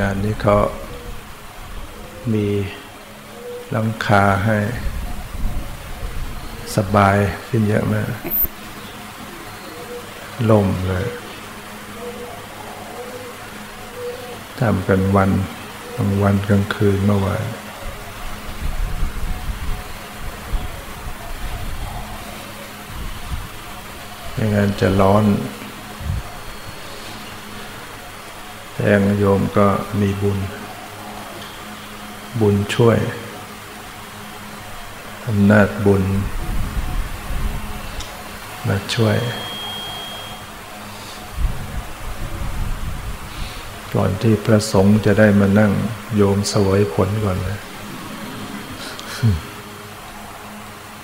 งานนี้เขามีหลังคาให้สบายขึ้นเยอะมากลมเลยทำกันวันกลางวันกลางคืนเมื่อวานไม่งั้นจะร้อน แต่งโยมก็มีบุญ บุญช่วยอำนาจบุญ มาช่วย ก่อนที่พระสงฆ์จะได้มานั่งโยมสวยผลก่อนนะ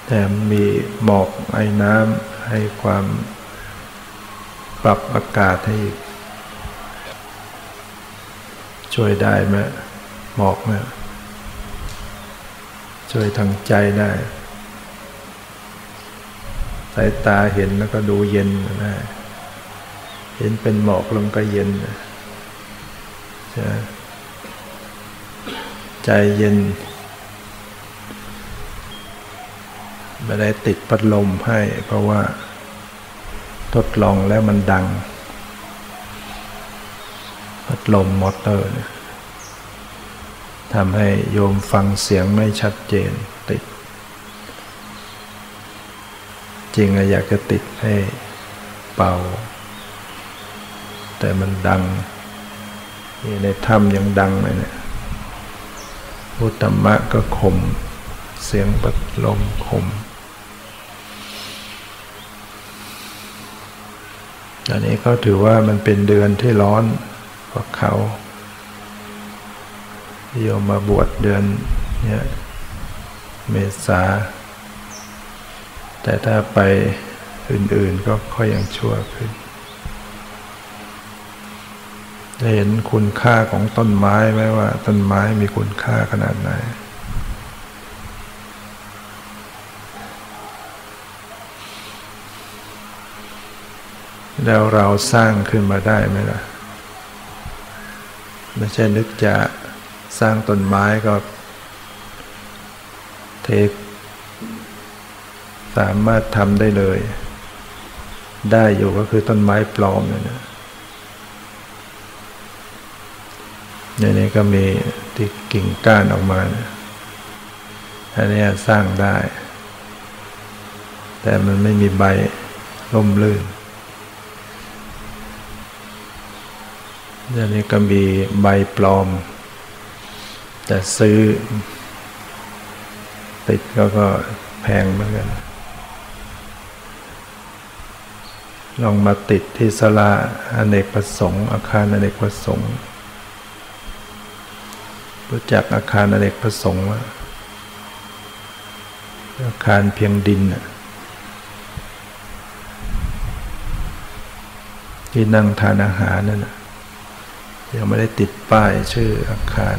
แต่มีหมอกไอ้น้ำให้ความปรับอากาศให้อีก ช่วยได้ไหมหมอกไหมช่วยทางใจได้สายตาเห็นแล้วก็ดูเย็นได้เห็นเป็นหมอกลงก็เย็นจะใจเย็นไม่ได้ติดพัดลมให้เพราะว่า ทดลองแล้วมันดัง พัดลมมอเตอร์เนี่ยทำให้โยมฟังเสียงไม่ชัดเจนติด จริงอยากจะติดให้เป่า แต่มันดังในถ้ำยังดังเลยเนี่ยพุทธมะก็คม เสียงปัดลมคมอันนี้ก็ถือว่ามันเป็นเดือนที่ร้อน กว่าเขาโยมมาบวชเดือนเนี่ยเมษา แต่ถ้าไปอื่นๆก็ค่อยยังชั่วขึ้นจะเห็นคุณค่าของต้นไม้ไหมว่า ต้นไม้มีคุณค่าขนาดไหน แล้วเราสร้างขึ้นมาได้ไหมล่ะ ไม่ใช่นึกจะสร้างต้นไม้ก็ เทคสามารถทำได้เลย ได้อยู่ก็คือต้นไม้ปลอมเนี่ยนะในนี้ก็มีที่กิ่งก้านออกมาอันนี้สร้างได้ แต่มันไม่มีใบล่มลื่น อันนี้ก็มีใบปลอม แต่ซื้อ ติดก็ก็แพงเหมือนกัน ลองมาติดที่สลาอเนกประสงค์ อาคารอเนกประสงค์รู้จักอาคารอเนกประสงค์ว่าอาคารเพียงดินที่นั่งทานอาหารนั่น ยังไม่ได้ติดป้ายชื่ออาคาร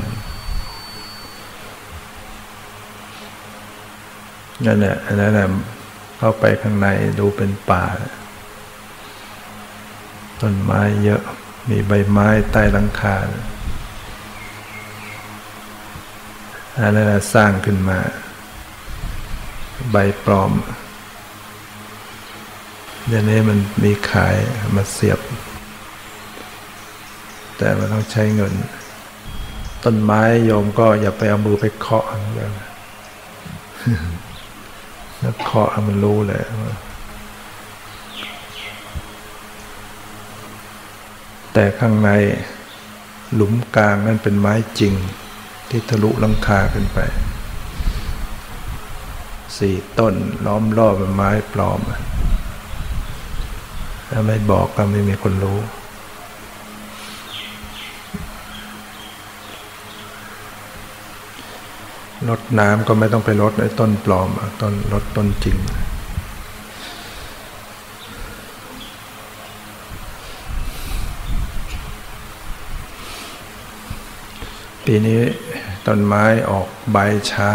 นั่นแหละอันนั้นแหละเข้าไปข้างในดูเป็นป่า ต้นไม้เยอะมีใบไม้ใต้หลังคาอันนั้นสร้างขึ้นมา ใบปลอมเดี๋ยวนี้มันมีขายมาเสียบ แต่มันต้องใช้เงิน ต้นไม้โยมก็อย่าไปเอามือไปเคาะแล้วแล้วเคาะมันรู้เลยแต่ข้างในหลุมกลางนั่นเป็นไม้จริง ที่ทะลุลังคาขึ้นไปสี่ต้นล้อมรอบเป็นไม้ปลอมถ้าไม่บอกก็ไม่มีคนรู้ รดน้ำก็ไม่ต้องไปรดไอ้ต้นปลอมต้นรดต้นจริง ปีนี้ต้นไม้ออกใบช้า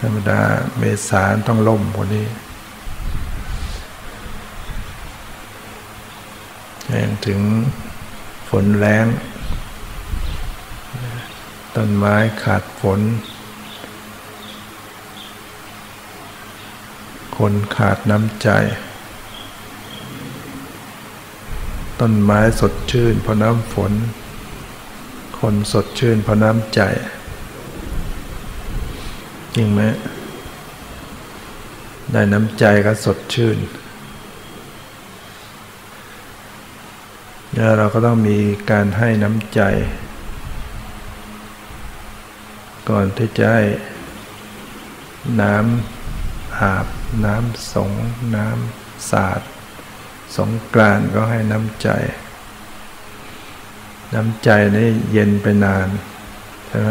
ธรรมดาเมษาต้องล่มกว่านี้แรงถึงฝนแรง ต้นไม้ขาดฝน คนขาดน้ำใจ ต้นไม้สดชื่นเพราะน้ำฝน คนสดชื่นเพราะน้ำใจ จริงไหมได้น้ำใจก็สดชื่นแล้วเราก็ต้องมีการให้น้ำใจ ก่อนที่จะให้น้ำอาบ น้ำสง น้ำสาดสงกรานก็ให้น้ำใจ น้ำใจนี่เย็นไปนานใช่ไหม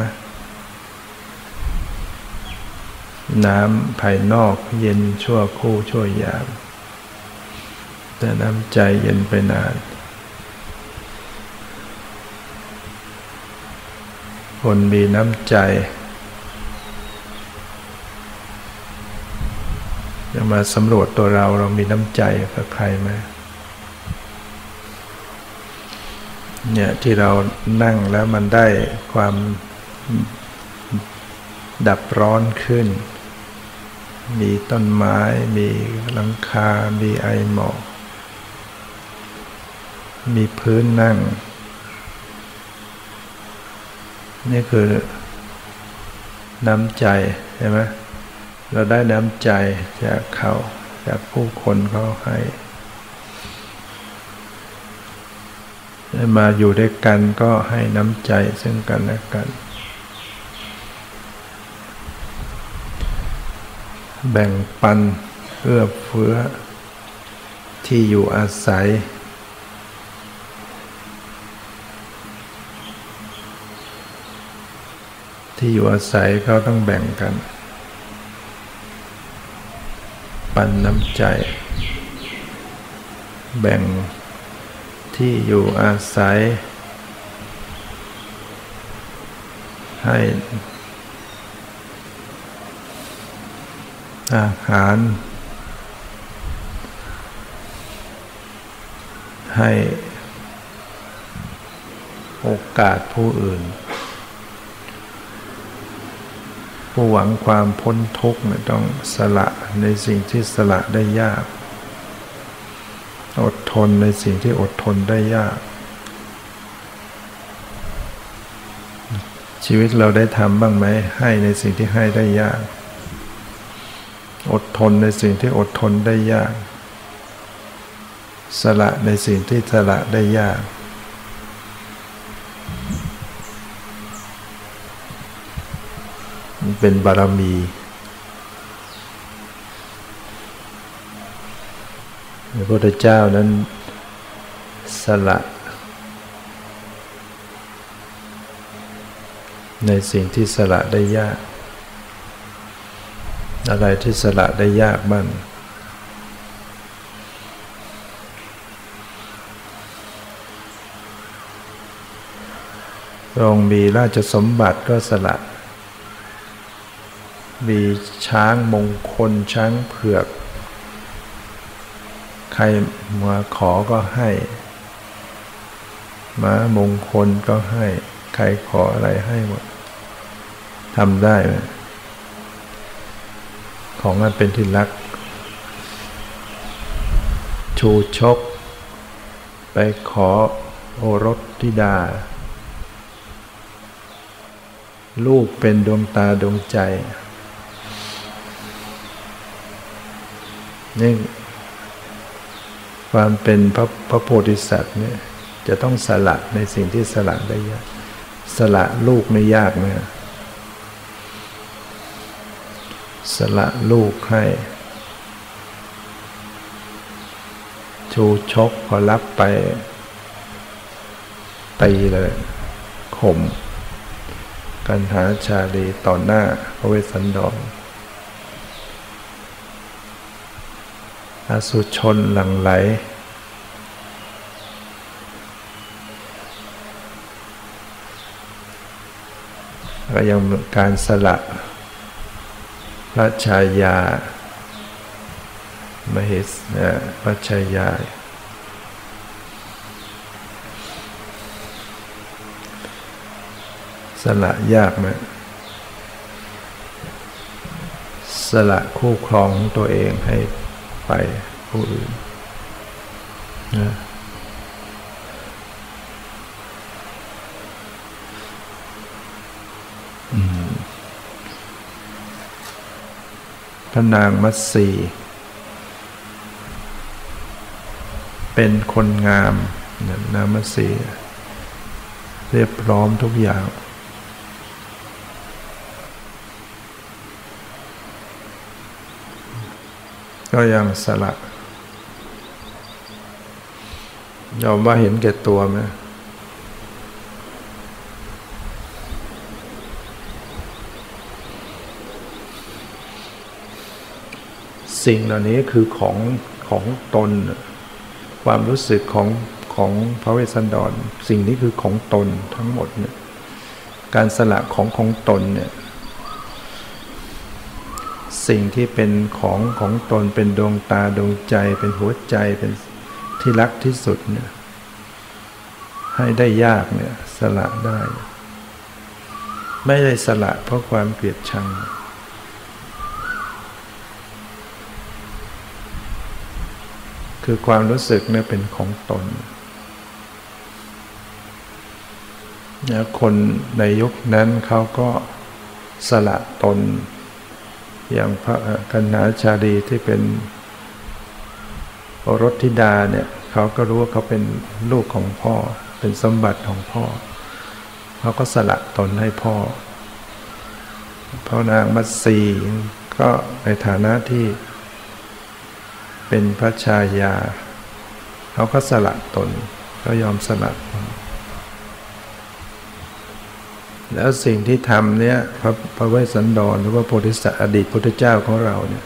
น้ำภายนอกเย็นชั่วคู่ชั่วยาม แต่น้ำใจเย็นไปนาน คนมีน้ำใจ จะมาสำรวจตัวเราเรามีน้ำใจกับใครไหมเนี่ยที่เรานั่งแล้วมันได้ความดับร้อนขึ้น มีต้นไม้ มีหลังคา มีไอหมอก มีพื้นนั่ง นี่คือน้ำใจใช่ไหมเราได้น้ำใจจากเขาจากผู้คนเขาให้มาอยู่ด้วยกันก็ให้น้ำใจซึ่งกันและกัน แบ่งปันเอื้อเฟื้อที่อยู่อาศัย ที่อยู่อาศัยเขาต้องแบ่งกัน ปันน้ำใจ แบ่งที่อยู่อาศัย ให้อาหาร ให้โอกาสผู้อื่น ผู้หวังความพ้นทุกข์ต้องสละในสิ่งที่สละได้ยาก อดทนในสิ่งที่อดทนได้ยาก ชีวิตเราได้ทำบ้างไหมให้ในสิ่งที่ให้ได้ยาก อดทนในสิ่งที่อดทนได้ยาก สละในสิ่งที่สละได้ยาก เป็นบารมี พระพุทธเจ้านั้นสละในสิ่งที่สละได้ยาก อะไรที่สละได้ยากบ้างรองมีราชสมบัติก็สละ มีช้างมงคลช้างเผือก ใครมาขอก็ให้ม้ามงคลก็ให้ ใครขออะไรให้หมดทำได้ไหมของนั้นเป็นที่รัก ชูชก ไปขอโอรสธิดา ลูกเป็นดวงตาดวงใจ นี่ความเป็นพระพระโพธิสัตว์เนี่ยจะต้องสละในสิ่งที่สละได้ยาก สละลูกไม่ยากเนี่ยสละลูกให้ ชูชกพอรับไปตีเลยข่มกันหาชาลีต่อหน้าพระเวสสันดร อสุชนหลังไหล ก็ยังการสละพระชายามหิสพระชายาสสละยากไหมสละคู่ครองตัวเองให้ ไปผู้อื่นนะพระนางมัตสีเป็นคนงามนางมสีเรียบพร้อมทุกอย่าง ก็ยังสละยอมว่าเห็นแก่ตัวไหมสิ่งเหล่านี้คือของของตน ความรู้สึกของของพระเวสสันดร สิ่งนี้คือของตนทั้งหมดเนี่ยการสละของของตนเนี่ย สิ่งที่เป็นของของตนเป็นดวงตาดวงใจเป็นหัวใจเป็นที่รักที่สุดเนี่ยให้ได้ยากเนี่ยสละได้ ไม่ได้สละเพราะความเกลียดชัง คือความรู้สึกเนี่ยเป็นของตนนะคนในยุคนั้นเขาก็สละตน อย่างพระกันนาชาดีที่เป็นรถธิดาเนี่ยเขาก็รู้ว่าเขาเป็นลูกของพ่อ เป็นสมบัติของพ่อ เขาก็สละตนให้พ่อพระนางมัตสีก็ในฐานะที่เป็นพระชายา เขาก็สละตนเขายอมสละตน แล้วสิ่งที่ทำเนี่ยพระพระเวสสันดรหรือว่าโพธิสัตว์อดีตพุทธเจ้าของเราเนี่ย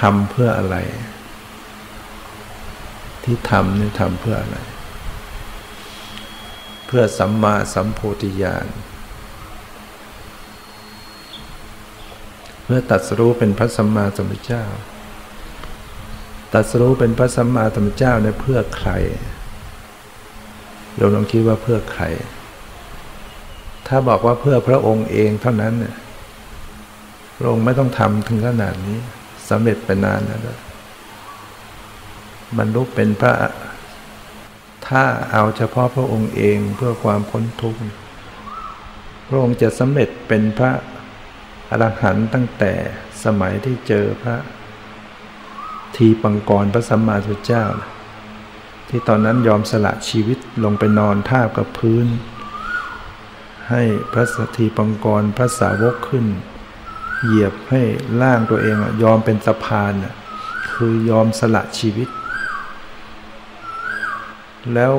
ทำเพื่ออะไร ที่ทำเนี่ยทำเพื่ออะไร เพื่อสัมมาสัมโพธิญาณเพื่อตัดสู้เป็นพระสัมมาสัมพุทธเจ้าตัดสู้เป็นพระสัมมาสัมพุทธเจ้าเนี่ยเพื่อใครเราลองคิดว่าเพื่อใคร ถ้าบอกว่าเพื่อพระองค์เองเท่านั้นเนี่ยพระองค์ไม่ต้องทำถึงขนาดนี้สำเร็จไปนานแล้วบรรลุเป็นพระ ถ้าเอาเฉพาะพระองค์เองเพื่อความพ้นทุกข์พระองค์จะสำเร็จเป็นพระอรหันต์ตั้งแต่สมัยที่เจอพระ ทีปังกรพระสัมมาสัมพุทธเจ้า ที่ตอนนั้นยอมสละชีวิตลงไปนอนท่ากับพื้น ให้พระสถีปังกรพระสาวกขึ้น เหยียบให้ล่างตัวเองยอมเป็นสะพานคือยอมสละชีวิต แล้ว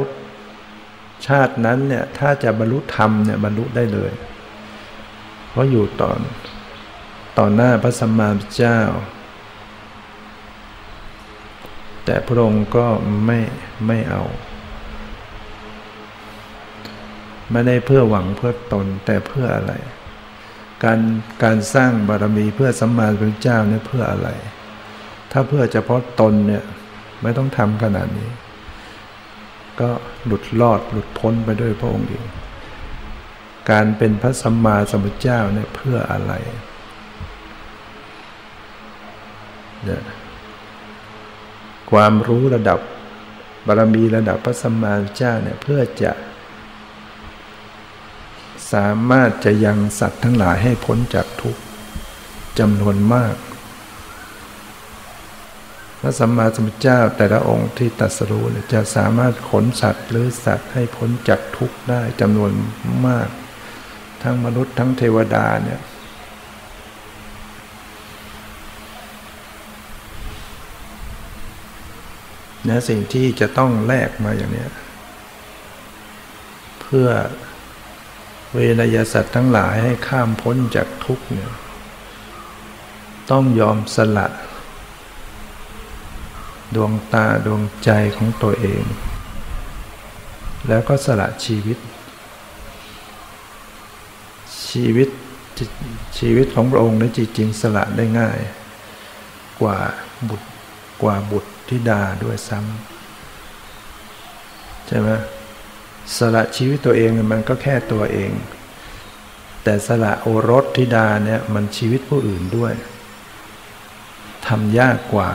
ชาตินั้นเนี่ยถ้าจะบรรลุธรรมเนี่ยบรรลุได้เลย เพราะอยู่ตอนต่อหน้าพระสัมมาสัมพุทธเจ้า แต่พระองค์ก็ไม่ไม่เอา ไม่ได้เพื่อหวังเพื่อตนแต่เพื่ออะไร การการสร้างบารมีเพื่อสัมมาสัมพุทธเจ้าเนี่ยเพื่ออะไร ถ้าเพื่อเฉพาะตนเนี่ยไม่ต้องทำขนาดนี้ ก็หลุดรอดหลุดพ้นไปด้วยพระองค์เองการเป็นพระสัมมาสัมพุทธเจ้าเนี่ยเพื่ออะไรเนี่ยความรู้ระดับบารมีระดับพระสัมมาสัมพุทธเจ้าเนี่ยเพื่อจะ สามารถจะยังสัตว์ทั้งหลายให้พ้นจากทุกข์จำนวนมาก พระสัมมาสัมพุทธเจ้าแต่ละองค์ที่ตัดสรู้เนี่ยจะสามารถขนสัตว์หรือสัตว์ให้พ้นจากทุกข์ได้จำนวนมาก ทั้งมนุษย์ทั้งเทวดาเนี่ยนะสิ่งที่จะต้องแลกมาอย่างนี้เพื่อ เวนยสัตว์ทั้งหลายให้ข้ามพ้นจากทุกข์เนี่ยต้องยอมสละ ดวงตาดวงใจของตัวเอง แล้วก็สละชีวิต ชีวิตชีวิตของพระองค์ในจริงสละได้ง่าย กว่าบุตรกว่าบุตรธิดาด้วยซ้ำใช่ไหม สละชีวิตตัวเองมันก็แค่ตัวเอง แต่สละโอรสธิดาเนี่ยมันชีวิตผู้อื่นด้วยทำยากกว่า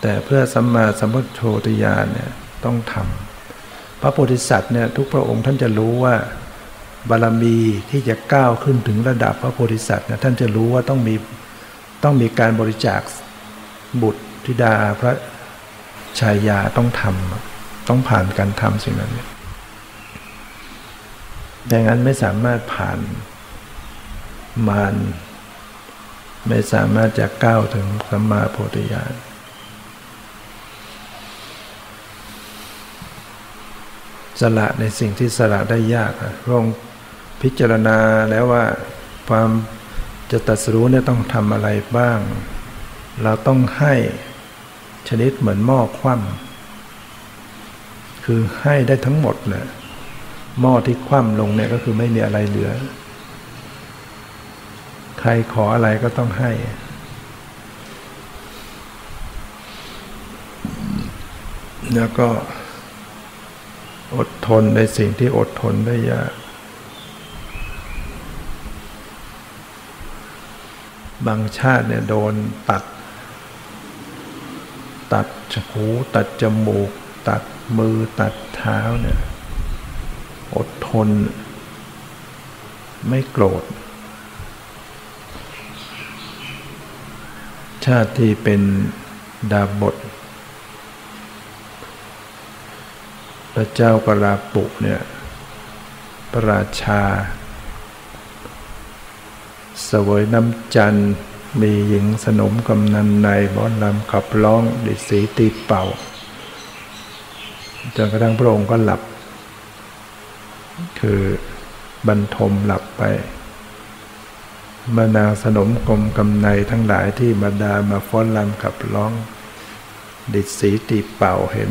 แต่เพื่อสัมมาสัมพุทโธติยานเนี่ยต้องทำพระโพธิสัตว์เนี่ยทุกพระองค์ท่านจะรู้ว่า บารมีที่จะก้าวขึ้นถึงระดับพระโพธิสัตว์เนี่ยท่านจะรู้ว่าต้องมีต้องมีการบริจาคบุตรธิดาพระ ชายาต้องทำต้องผ่านการทำสิ่งนั้นดังนั้นไม่สามารถผ่านมารไม่สามารถจะก้าวถึงสัมมาโพธิญาณสละในสิ่งที่สละได้ยากพระองค์พิจารณาแล้วว่าความจะตัดสู้เนี่ยต้องทำอะไรบ้าง เราต้องให้ ชนิดเหมือนหม้อคว่ำคือให้ได้ทั้งหมดเลยหม้อที่คว่ำลงเนี่ยก็คือไม่มีอะไรเหลือ ใครขออะไรก็ต้องให้ แล้วก็อดทนในสิ่งที่อดทนได้ยากบางชาติเนี่ยโดนตัด ตัดหูตัดจมูก ตัดมือตัดเท้าเนี่ยอดทน ไม่โกรธ ชาติที่เป็นดาบทพระเจ้ากราปุเนี่ยพระราชา สวยน้ำจันทร์ มีหญิงสนมกำนันในบอนลำขับร้องดิสีตีเป่า จนกระทั่งพระองค์ก็หลับ คือบรรทมหลับไปมานางสนมกรมกำไนทั้งหลายที่บรรดามาฟ้อนรำขับร้อง ดิสีตีเป่าเห็น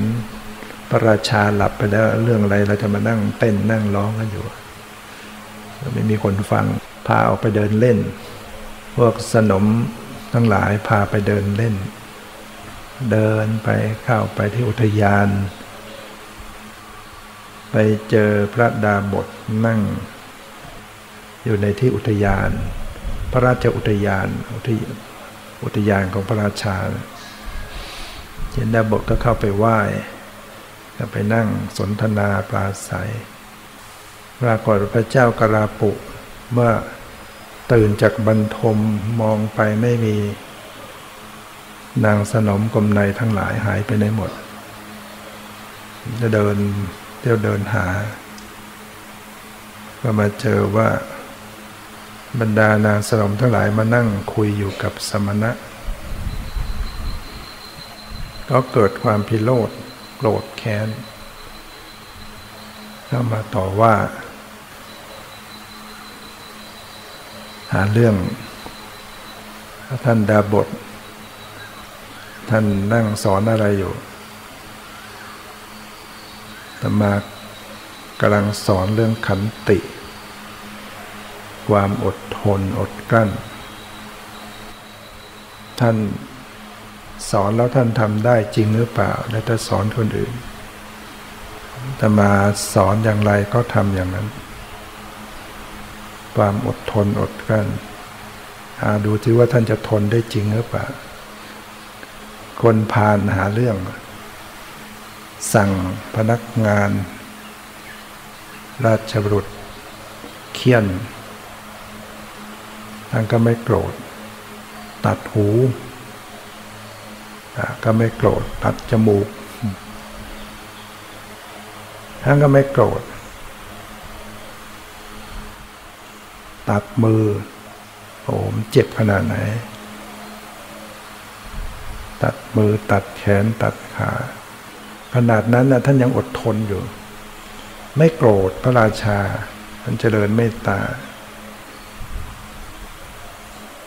พระราชาหลับไปแล้วเรื่องอะไรเราจะมานั่งเต้นนั่งร้องกันอยู่ ไม่มีคนฟังพาออกไปเดินเล่น พวกสนมทั้งหลายพาไปเดินเล่น เดินไปเข้าไปที่อุทยาน ไปเจอพระดาบทนั่ง อยู่ในที่อุทยาน พระราชอุทยานอุทยอุทยานของพระราชาเจนดาบทก็เข้าไปไหว้ก็ไปนั่งสนทนาปราศัยปรากฏพระเจ้ากราปุเมื่อ ตื่นจากบรรทมมองไปไม่มี นางสนมกลมในทั้งหลายหายไปในหมด จะเดินเที่ยวเดินหา ก็มาเจอว่า บรรดานางสนมทั้งหลายมานั่งคุยอยู่กับสมณะ ก็เกิดความพิโรธโกรธแค้นเข้ามาต่อว่า หา เรื่องท่านดาบท ท่านนั่งสอนอะไรอยู่ธรรมากำลังสอนเรื่องขันติ ความอดทนอดกลั้น ท่านสอนแล้วท่านทำได้จริงหรือเปล่า แล้วถ้าสอนคนอื่นธรรมาสอนอย่างไรก็ทำอย่างนั้น ความอดทนอดกลั้นหาดูที่ว่าท่านจะทนได้จริงหรือเปล่า คนพานหาเรื่อง สั่งพนักงาน ราชบุรุษเคียน ท่านก็ไม่โกรธ ตัดหูก็ไม่โกรธ ตัดจมูก ท่านก็ไม่โกรธ ตัดมือโอ้มเจ็บขนาดไหน ตัดมือตัดแขนตัดขา ขนาดนั้นนะท่านยังอดทนอยู่ ไม่โกรธพระราชา ท่านเจริญเมตตา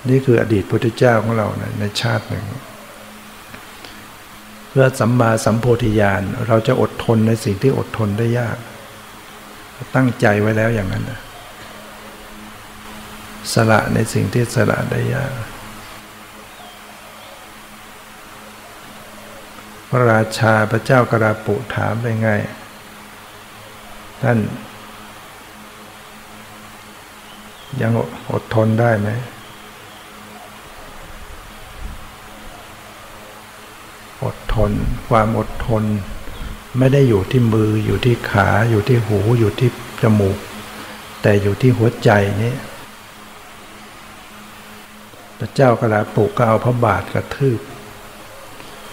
นี่คืออดีตพุทธเจ้าของเรานะในชาติหนึ่ง เพื่อสัมมาสัมโพธิญาณเราจะอดทนในสิ่งที่อดทนได้ยาก ตั้งใจไว้แล้วอย่างนั้นนะ สละในสิ่งที่สละได้ยากพระราชาพระเจ้ากราปุถามไปไง ท่าน ยังอดทนได้ไหม อดทน ความอดทน ไม่ได้อยู่ที่มืออยู่ที่ขาอยู่ที่หูอยู่ที่จมูก แต่อยู่ที่หัวใจนี้ พระเจ้ากระลาปุกก็เอาพระบาทกระทืบ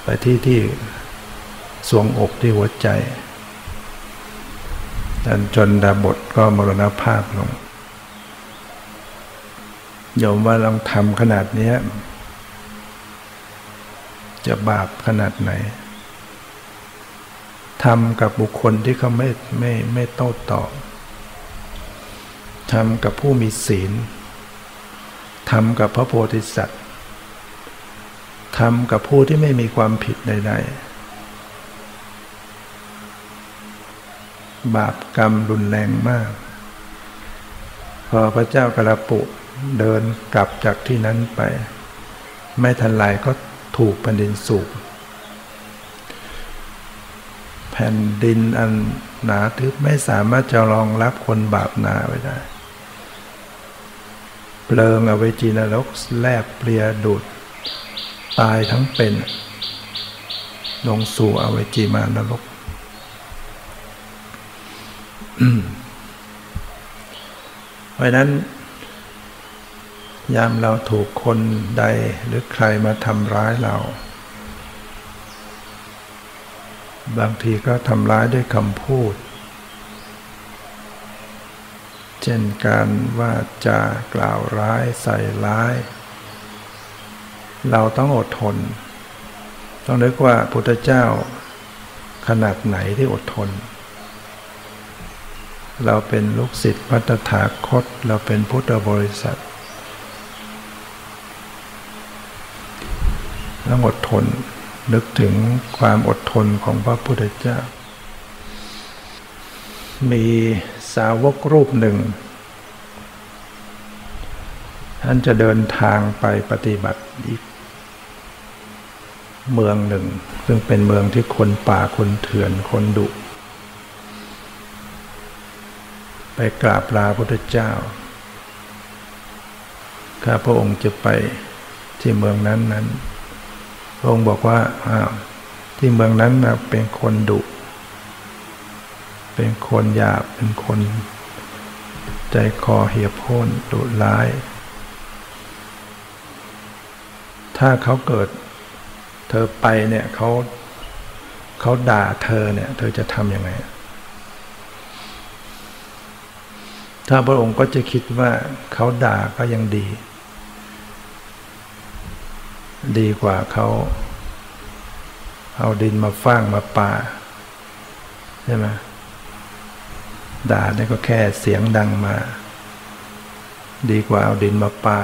ไปที่ที่สวงอกที่หัวใจจนจนดาบทก็มรณภาพลงโยมว่าลองทำขนาดนี้จะบาปขนาดไหนทำกับบุคคลที่เขาไม่ไม่ไม่โต้ตอบทำกับผู้มีศีล ทำกับพระโพธิสัตว์ทำกับผู้ที่ไม่มีความผิดใดๆ บาปกรรมรุนแรงมาก พอพระเจ้ากระปุเดินกลับจากที่นั้นไป ไม่ทันไรก็ถูกแผ่นดินสูบแผ่นดินอันหนาทึบไม่สามารถจะรองรับคนบาปหนาไว้ได้ เพลิงอาไว้จีนรกแลบเปลียดูด ตายทั้งเป็น ลงสู่อเวจีมานรกเพราะนั้น ยามเราถูกคนใดหรือใครมาทำร้ายเรา บางทีก็ทำร้ายด้วยคำพูดเช่นการว่าจากล่าวร้ายใส่ร้าย เราต้องอดทน ต้องนึกว่าพุทธเจ้าขนาดไหนที่อดทน เราเป็นลูกศิษย์พัฒถาคต เราเป็นพุทธบริษัทต้องอดทน นึกถึงความอดทนของพระพุทธเจ้า มี สาวกรูปหนึ่ง ท่านจะเดินทางไปปฏิบัติอีก เมืองหนึ่ง ซึ่งเป็นเมืองที่คนป่าคนเถื่อนคนดุ ไปกราบลาพระพุทธเจ้า ข้าพระองค์จะไปที่เมืองนั้นนั้นพระองค์บอกว่าที่เมืองนั้นนะเป็นคนดุ เป็นคนหยาบเป็นคน ใจคอเหี่ยพ้นดุร้าย ถ้าเขาเกิด เธอไปเนี่ยเขาเขาด่าเธอเนี่ย เธอจะทำยังไง ถ้าพระองค์ก็จะคิดว่าเขาด่าก็ยังดี ดีกว่าเขาเอาดินมาฟางมาป่าใช่ไหม ด่าเนี่ยก็แค่เสียงดังมา ดีกว่าเอาดินมาปา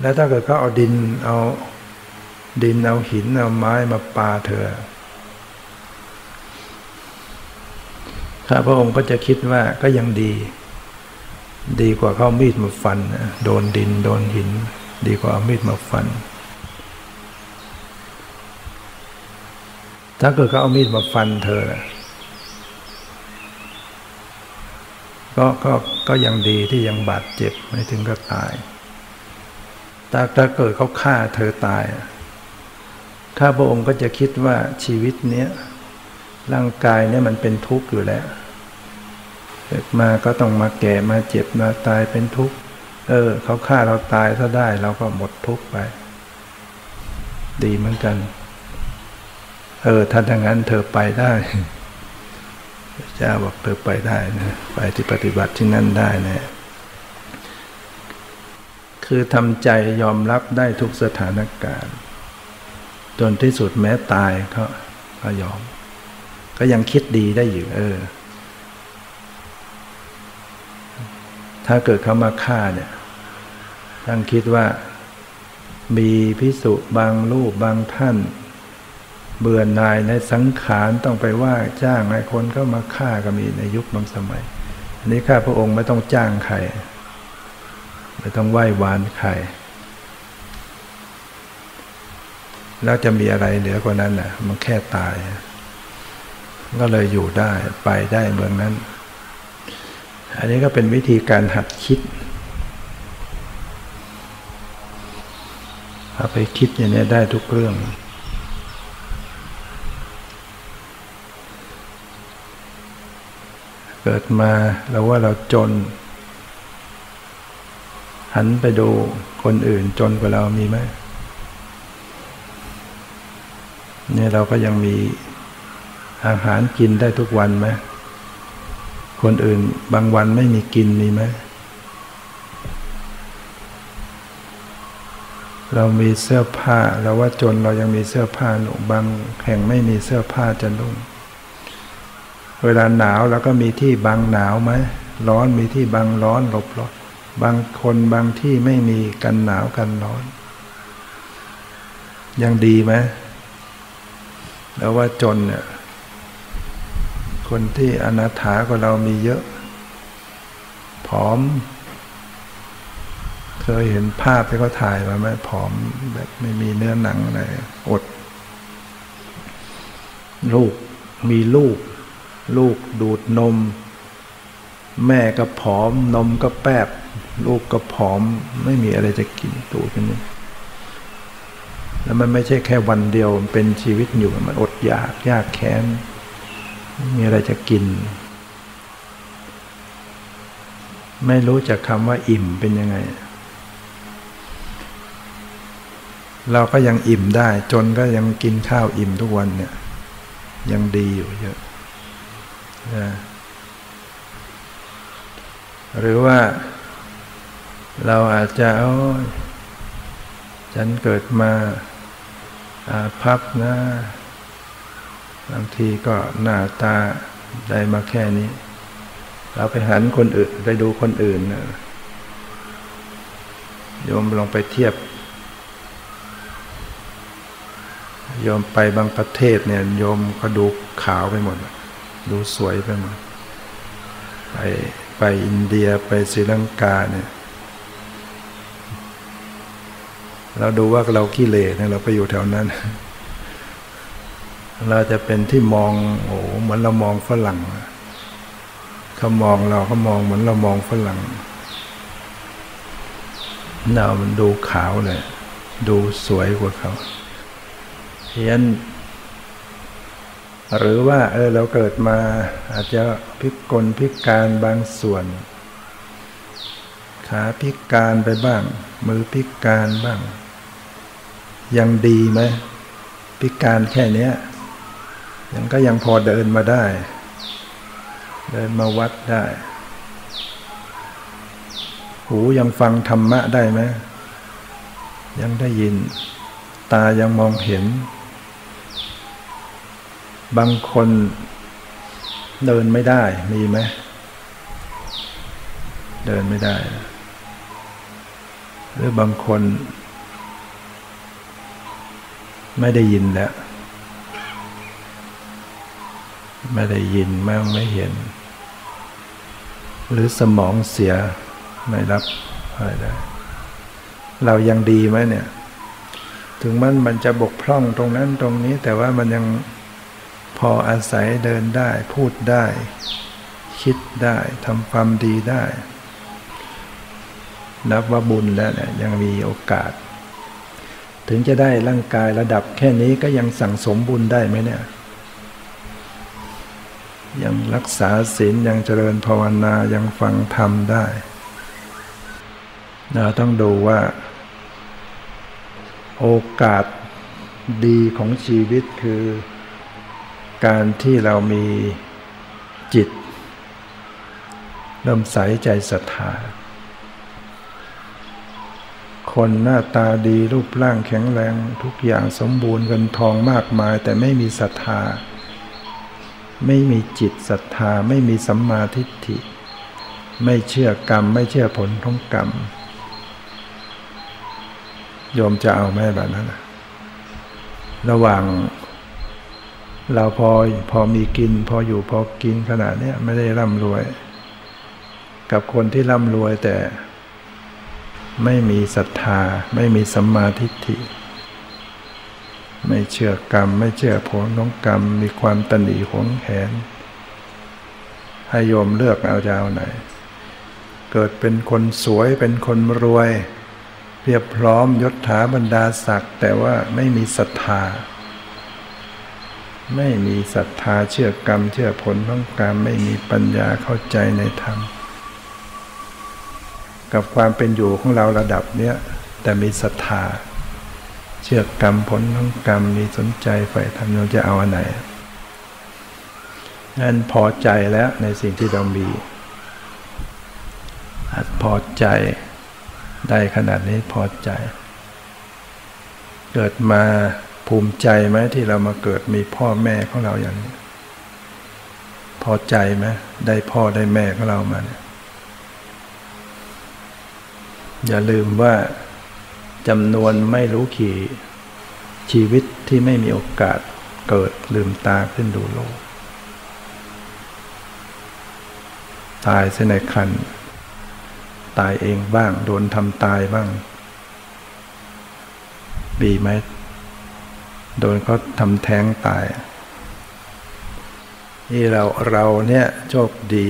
แล้วถ้าเกิดเขาเอาดินเอาดินเอาหินเอาไม้มาปาเธอข้าพระองค์ก็จะคิดว่าก็ยังดี ดีกว่าเขามีดมาฟัน โดนดินโดนหิน ดีกว่าเอามีดมาฟัน ถ้าเกิดเขาเอามีดมาฟันเธอ ก็ก็ก็ยังดีที่ยังบาดเจ็บไม่ถึงก็ตายแต่ถ้าเกิดเขาฆ่าเธอตายข้าพระองค์ก็จะคิดว่าชีวิตเนี้ยร่างกายเนี่ยมันเป็นทุกข์อยู่แล้วเกิดมาก็ต้องมาแก่มาเจ็บมาตายเป็นทุกข์ เออเขาฆ่าเราตายถ้าได้เราก็หมดทุกข์ไป ดีเหมือนกัน เออถ้าดังนั้นเธอไปได้ พระเจ้าบอกเธอไปได้นะไปที่ปฏิบัติที่นั่นได้นะคือทำใจยอมรับได้ทุกสถานการณ์ จนที่สุดแม้ตายก็ก็ยอม ก็ยังคิดดีได้อยู่ เออ ถ้าเกิดเขามาฆ่าเนี่ยท่านคิดว่ามีพิสุบางรูปบางท่าน เบื่อหน่ายในสังขารต้องไปว่าจ้างให้คนก็มาฆ่าก็มีในยุคบางสมัย อันนี้ข้าพระองค์ไม่ต้องจ้างใคร ไม่ต้องไหว้วานใคร แล้วจะมีอะไรเหลือกว่านั้นน่ะ มันแค่ตาย ก็เลยอยู่ได้ไปได้เมืองนั้น อันนี้ก็เป็นวิธีการหัดคิดเอาไปคิดอย่างนี้ได้ทุกเรื่อง เกิดมาเราว่าเราจน หันไปดูคนอื่นจนกว่าเรามีไหมเนี่ยเราก็ยังมีอาหารกินได้ทุกวันไหมคนอื่นบางวันไม่มีกินมีไหมเรามีเสื้อผ้าเราว่าจนเรายังมีเสื้อผ้าหนุบางแห่งไม่มีเสื้อผ้าจะนุ่ง เวลาหนาวเราก็มีที่บังหนาวไหมร้อนมีที่บังร้อนหลบร้อนบางคนบางที่ไม่มีกันหนาวกันร้อน ยังดีไหมแล้วว่าจนเนี่ยคนที่อนาถากว่าเรามีเยอะ ผอม เคยเห็นภาพที่เขาถ่ายมาไหมผอมแบบไม่มีเนื้อหนังอะไรอด ลูกมีลูก ลูกดูดนม แม่ก็ผอม นมก็แปบ ลูกก็ผอม ไม่มีอะไรจะกินตูดกันนี้แล้วมันไม่ใช่แค่วันเดียวมันเป็นชีวิตอยู่มันอดอยากยากแค้นไม่มีอะไรจะกิน ไม่รู้จักคำว่าอิ่มเป็นยังไง เราก็ยังอิ่มได้ จนก็ยังกินข้าวอิ่มทุกวันเนี่ย ยังดีอยู่เยอะ หรือว่าเราอาจจะเอาฉันเกิดมาอาพับนะ บางทีก็หน้าตาได้มาแค่นี้ เราไปหันคนอื่นไปดูคนอื่นนะโยมลองไปเทียบ โยมไปบางประเทศเนี่ย โยมก็ดูขาวไปหมด ดูสวยไปหมดไปไปอินเดียไปศรีลังกาเนี่ยเราดูว่าเราขี้เลเนี่ยเราไปอยู่แถวนั้น เราจะเป็นที่มองโอ้เหมือนเรามองฝรั่งเขามองเราเขามองเหมือนเรามองฝรั่งเรามันดูขาวเลย ดูสวยกว่าเขาเพี้ยน หรือว่าเออเราเกิดมาอาจจะพิกลพิการบางส่วน ขาพิการไปบ้าง มือพิการบ้าง ยังดีไหมพิการแค่นี้ยังก็ยังพอเดินมาได้ เดินมาวัดได้ หูยังฟังธรรมะได้ไหมยังได้ยิน ตายังมองเห็น บางคนเดินไม่ได้มีไหมเดินไม่ได้ หรือบางคน ไม่ได้ยินแล้ว ไม่ได้ยินไม่ไม่เห็น หรือสมองเสียไม่รับอะไรได้ เรายังดีไหมเนี่ย ถึงมันมันจะบกพร่องตรงนั้นตรงนี้ แต่ว่ามันยัง พออาศัยเดินได้พูดได้ คิดได้ทำความดีได้ นับว่าบุญแล้วเนี่ยยังมีโอกาส ถึงจะได้ร่างกายระดับแค่นี้ก็ยังสั่งสมบุญได้ไหมเนี่ย ยังรักษาศีลยังเจริญภาวนายังฟังธรรมได้เราต้องดูว่า โอกาสดีของชีวิตคือ การที่เรามีจิตเริ่มใสใจศรัทธา คนหน้าตาดีรูปร่างแข็งแรงทุกอย่างสมบูรณ์เงินทองมากมาย แต่ไม่มีศรัทธา ไม่มีจิตศรัทธาไม่มีสัมมาทิฏฐิ ไม่เชื่อกรรม ไม่เชื่อผลของกรรมโยมจะเอาแม่แบบนั้นระหว่าง เราพอพอมีกิน พออยู่พอกินขนาดนี้ไม่ได้ร่ำรวย กับคนที่ร่ำรวยแต่ ไม่มีศรัทธา ไม่มีสัมมาทิฏฐิ ไม่เชื่อกรรม ไม่เชื่อผลของกรรม มีความตนีหวงแหนให้โยมเลือกเอาจะเอาไหน เกิดเป็นคนสวยเป็นคนรวยเพียบพร้อมยศถาบรรดาศักดิ์แต่ว่าไม่มีศรัทธา ไม่มีศรัทธาเชื่อกรรม เชื่อผลของกรรมไม่มีปัญญาเข้าใจในธรรม กับความเป็นอยู่ของเราระดับเนี้ยแต่มีศรัทธา เชื่อกรรมผลของกรรมมีสนใจใฝ่ธรรมเราจะเอาอันไหนนั่นพอใจแล้วในสิ่งที่เรามีอาจพอใจได้ขนาดนี้พอใจ เกิดมา ภูมิใจไหมที่เรามาเกิดมีพ่อแม่ของเราอย่างนี้ พอใจไหมได้พ่อได้แม่ของเรามาเนี่ยอย่าลืมว่าจำนวนไม่รู้ขี่ชีวิตที่ไม่มีโอกาสเกิดลืมตาขึ้นดูโลก ตายเส้นในคัน ตายเองบ้าง โดนทำตายบ้างบีไหม โดนเขาทำแท้งตาย นี่เราเราเนี่ยโชคดี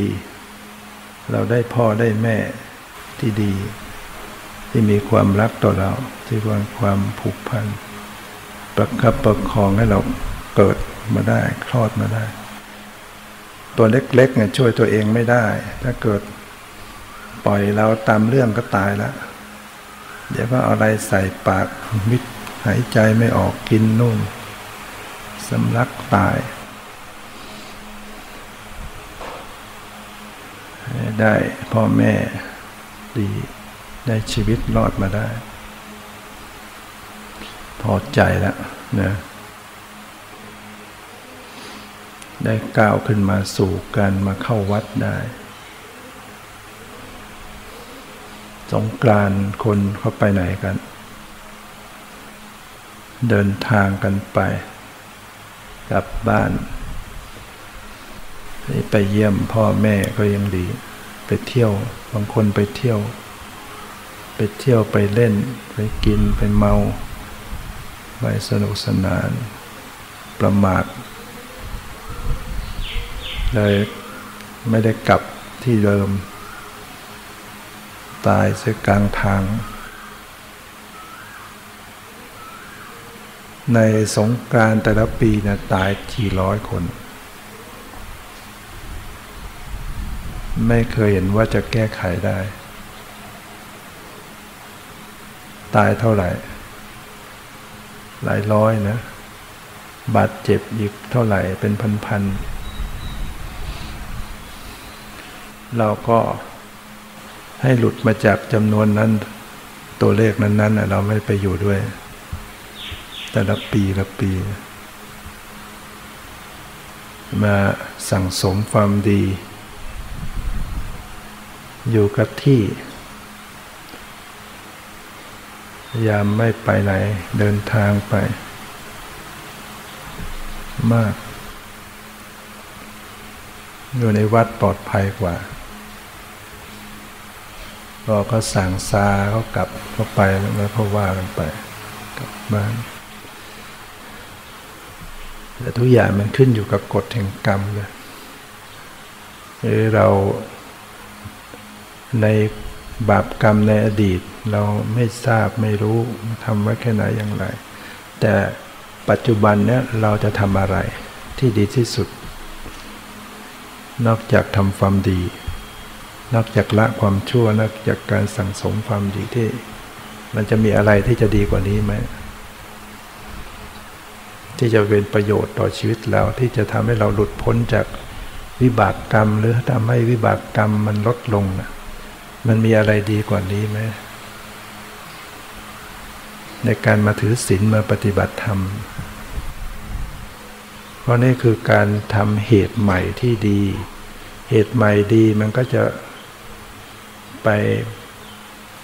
เราได้พ่อได้แม่ที่ดี ที่มีความรักต่อเรา ที่มีความผูกพัน ประคับประคองให้เราเกิดมาได้คลอดมาได้ ตัวเล็กๆเนี่ยช่วยตัวเองไม่ได้ ถ้าเกิดปล่อยเราตามเรื่องก็ตายแล้วเดี๋ยวก็เอาอะไรใส่ปากมิด หายใจไม่ออกกินนุ่มสำลักตาย ได้พ่อแม่ดีได้ชีวิตรอดมาได้ พอใจแล้วนะได้ก้าวขึ้นมาสู่การมาเข้าวัดได้ สงกรานคนเขาไปไหนกัน เดินทางกันไป กลับบ้านไปเยี่ยมพ่อแม่ก็ยังดี ไปเที่ยวบางคนไปเที่ยว ไปเที่ยวไปเล่น ไปกินไปเมา ไปสนุกสนาน ประมาทเลยไม่ได้กลับที่เดิม ตายเสียกลางทาง ในสงกรานแต่ละปีนะตายกี่ร้อยคน ไม่เคยเห็นว่าจะแก้ไขได้ ตายเท่าไหร่ หลายร้อยนะ บาดเจ็บอีกเท่าไหร่เป็นพันๆ เราก็ให้หลุดมาจากจำนวนนั้น ตัวเลขนั้นๆเราไม่ไปอยู่ด้วย แต่ละปีละปี มาสั่งสมความดี อยู่กับที่ ยามไม่ไปไหน เดินทางไป มาก อยู่ในวัดปลอดภัยกว่าพอเขาสั่งซาเขากลับเข้าไปแล้วเขาว่ากันไปกลับบ้าน แต่ทุกอย่างมันขึ้นอยู่กับกฎแห่งกรรมเลยเราในบาปกรรมในอดีต เราไม่ทราบไม่รู้ทำไว้แค่ไหนอย่างไร แต่ปัจจุบันเนี้ยเราจะทำอะไรที่ดีที่สุด นอกจากทำความดี นอกจากละความชั่ว นอกจากการสั่งสมความดีที่ มันจะมีอะไรที่จะดีกว่านี้ไหม ที่จะเป็นประโยชน์ต่อชีวิตเราที่จะทำให้เราหลุดพ้นจากวิบากกรรม หรือทำให้วิบากกรรมมันลดลงนะมันมีอะไรดีกว่านี้ไหมในการมาถือศีลมาปฏิบัติธรรม เพราะนี่คือการทำเหตุใหม่ที่ดี เหตุใหม่ดีมันก็จะไป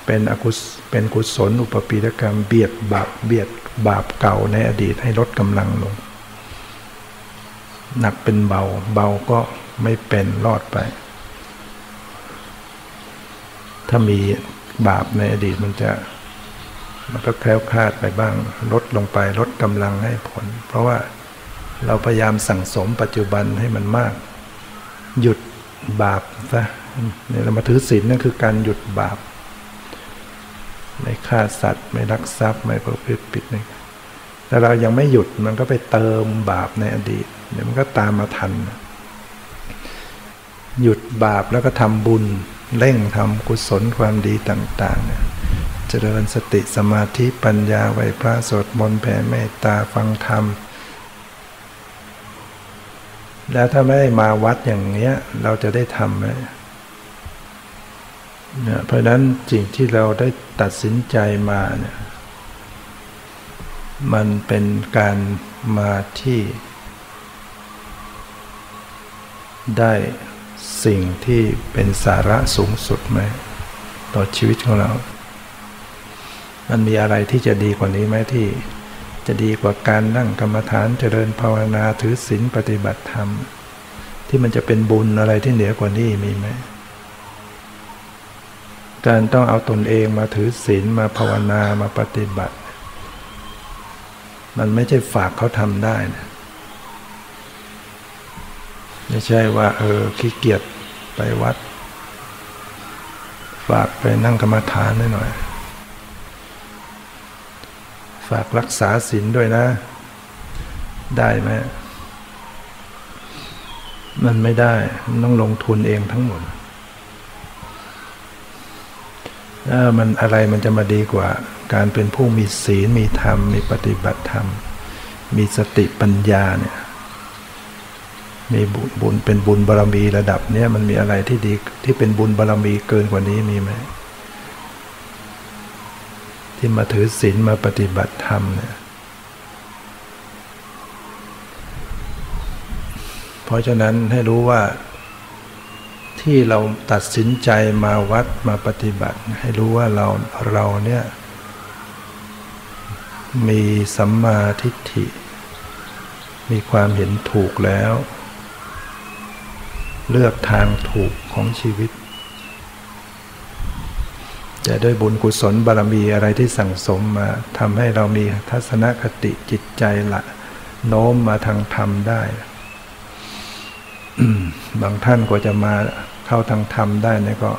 เป็นอกุศเป็นกุศลอุปปิรกรรมเบียดบาปเบียดบาปเก่าในอดีตให้ลดกำลังลง หนักเป็นเบา เบาก็ไม่เป็นรอดไป ถ้ามีบาปในอดีตมันจะ มันก็แคล้วคลาดไปบ้าง ลดลงไปลดกำลังให้ผล เพราะว่าเราพยายามสั่งสมปัจจุบันให้มันมาก หยุดบาปซะเนี่ยเรามาถือศีลนั่นคือการหยุดบาป ไม่ฆ่าสัตว์ ไม่รักทรัพย์ไม่ประพฤติผิดนี่แต่เรายังไม่หยุดมันก็ไปเติมบาปในอดีตเดี๋ยวมันก็ตามมาทัน หยุดบาปแล้วก็ทำบุญเร่งทำกุศลความดีต่าง ๆ เจริญสติสมาธิปัญญาไหวพระสวดมนต์แผ่เมตตาฟังธรรม แล้วถ้าไม่มาวัดอย่างเนี้ย เราจะได้ทำไหม เนี่ยเพราะนั้นสิ่งที่เราได้ตัดสินใจมาเนี่ยมันเป็นการมาที่ ได้สิ่งที่เป็นสาระสูงสุดไหม ต่อชีวิตของเรา มันมีอะไรที่จะดีกว่านี้ไหมที่ จะดีกว่าการนั่งกรรมฐานเจริญภาวนาถือศีลปฏิบัติธรรม ที่มันจะเป็นบุญอะไรที่เหนือกว่านี้มีไหม การต้องเอาตนเองมาถือศีลมาภาวนามาปฏิบัติ มันไม่ใช่ฝากเขาทำได้นะไม่ใช่ว่า เออขี้เกียจไปวัด ฝากไปนั่งกรรมฐานหน่อยฝากรักษาศีลด้วยนะ ได้ไหมมันไม่ได้ มันต้องลงทุนเองทั้งหมด มันอะไรมันจะมาดีกว่า การเป็นผู้มีศีลมีธรรม มีปฏิบัติธรรม มีสติปัญญาเนี่ยมีบุญบุญเป็นบุญบารรมีระดับเนี้ยมันมีอะไรที่ดีที่เป็นบุญบารรมีเกินกว่านี้มีไหมที่มาถือศีลมาปฏิบัติธรรมเนี่ยเพราะฉะนั้นให้รู้ว่า ที่เราตัดสินใจมาวัดมาปฏิบัติ ให้รู้ว่าเราเราเนี่ยมีสัมมาทิฏฐิ มีความเห็นถูกแล้ว เลือกทางถูกของชีวิต จะด้วยบุญกุศลบารมีอะไรที่สั่งสมมาทำให้เรามีทัศนคติจิตใจละโน้มมาทางธรรมได้บางท่านกว่าจะมา เข้าทางธรรมได้นี่ก็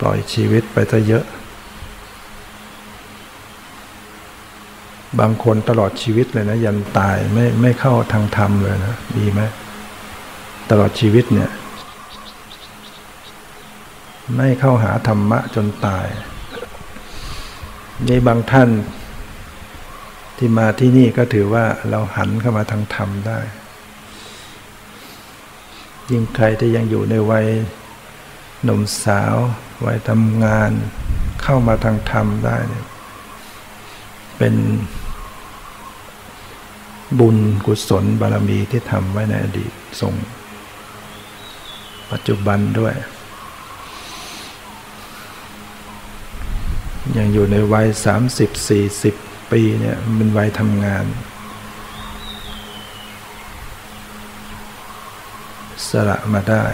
ปล่อยชีวิตไปซะเยอะ บางคนตลอดชีวิตเลยนะ ยันตายไม่ไม่เข้าทางธรรมเลยนะดีไหมตลอดชีวิตเนี่ย ไม่เข้าหาธรรมะจนตายนี่บางท่านที่มาที่นี่ก็ถือว่าเราหันเข้ามาทางธรรมได้ ยิ่งใครที่ยังอยู่ในวัยหนุ่มสาววัยทำงานเข้ามาทางธรรมได้เนี่ยเป็นบุญกุศลบารมีที่ทำไว้ในอดีตส่ง ปัจจุบันด้วย ยังอยู่ในวัยสามสิบสี่สิบปีเนี่ยเป็นวัยทำงาน สละมาได้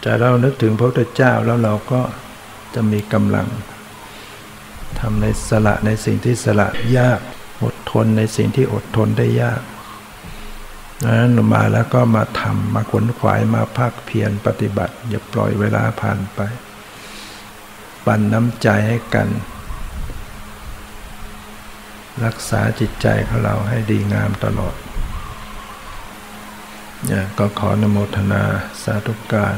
แต่เรานึกถึงพระพุทธเจ้าแล้วเราก็จะมีกำลังทำในสละในสิ่งที่สละยากอดทนในสิ่งที่อดทนได้ยากนั้นมาแล้วก็มาทำมาขวนขวายมาภาคเพียรปฏิบัติ อย่าปล่อยเวลาผ่านไป ปันน้ำใจให้กัน รักษาจิตใจของเราให้ดีงามตลอด ก็ขอนโมทนาสาธุการ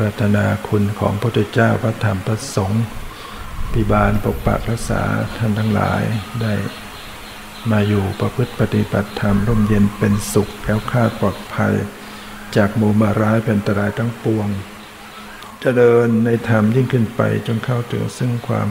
รัตนาคุณของพระพุทธเจ้าพระธรรมพระสงฆ์ปิบาลปกปักรักษาท่านทั้งหลายได้มาอยู่ประพฤติปฏิบัติธรรมร่มเย็นเป็นสุขแก้วคาดปลอดภัย จากมูมาร้ายเป็นตรายทั้งปวงจเจริญในธรรมยิ่งขึ้นไปจนเข้าถึงซึ่งความ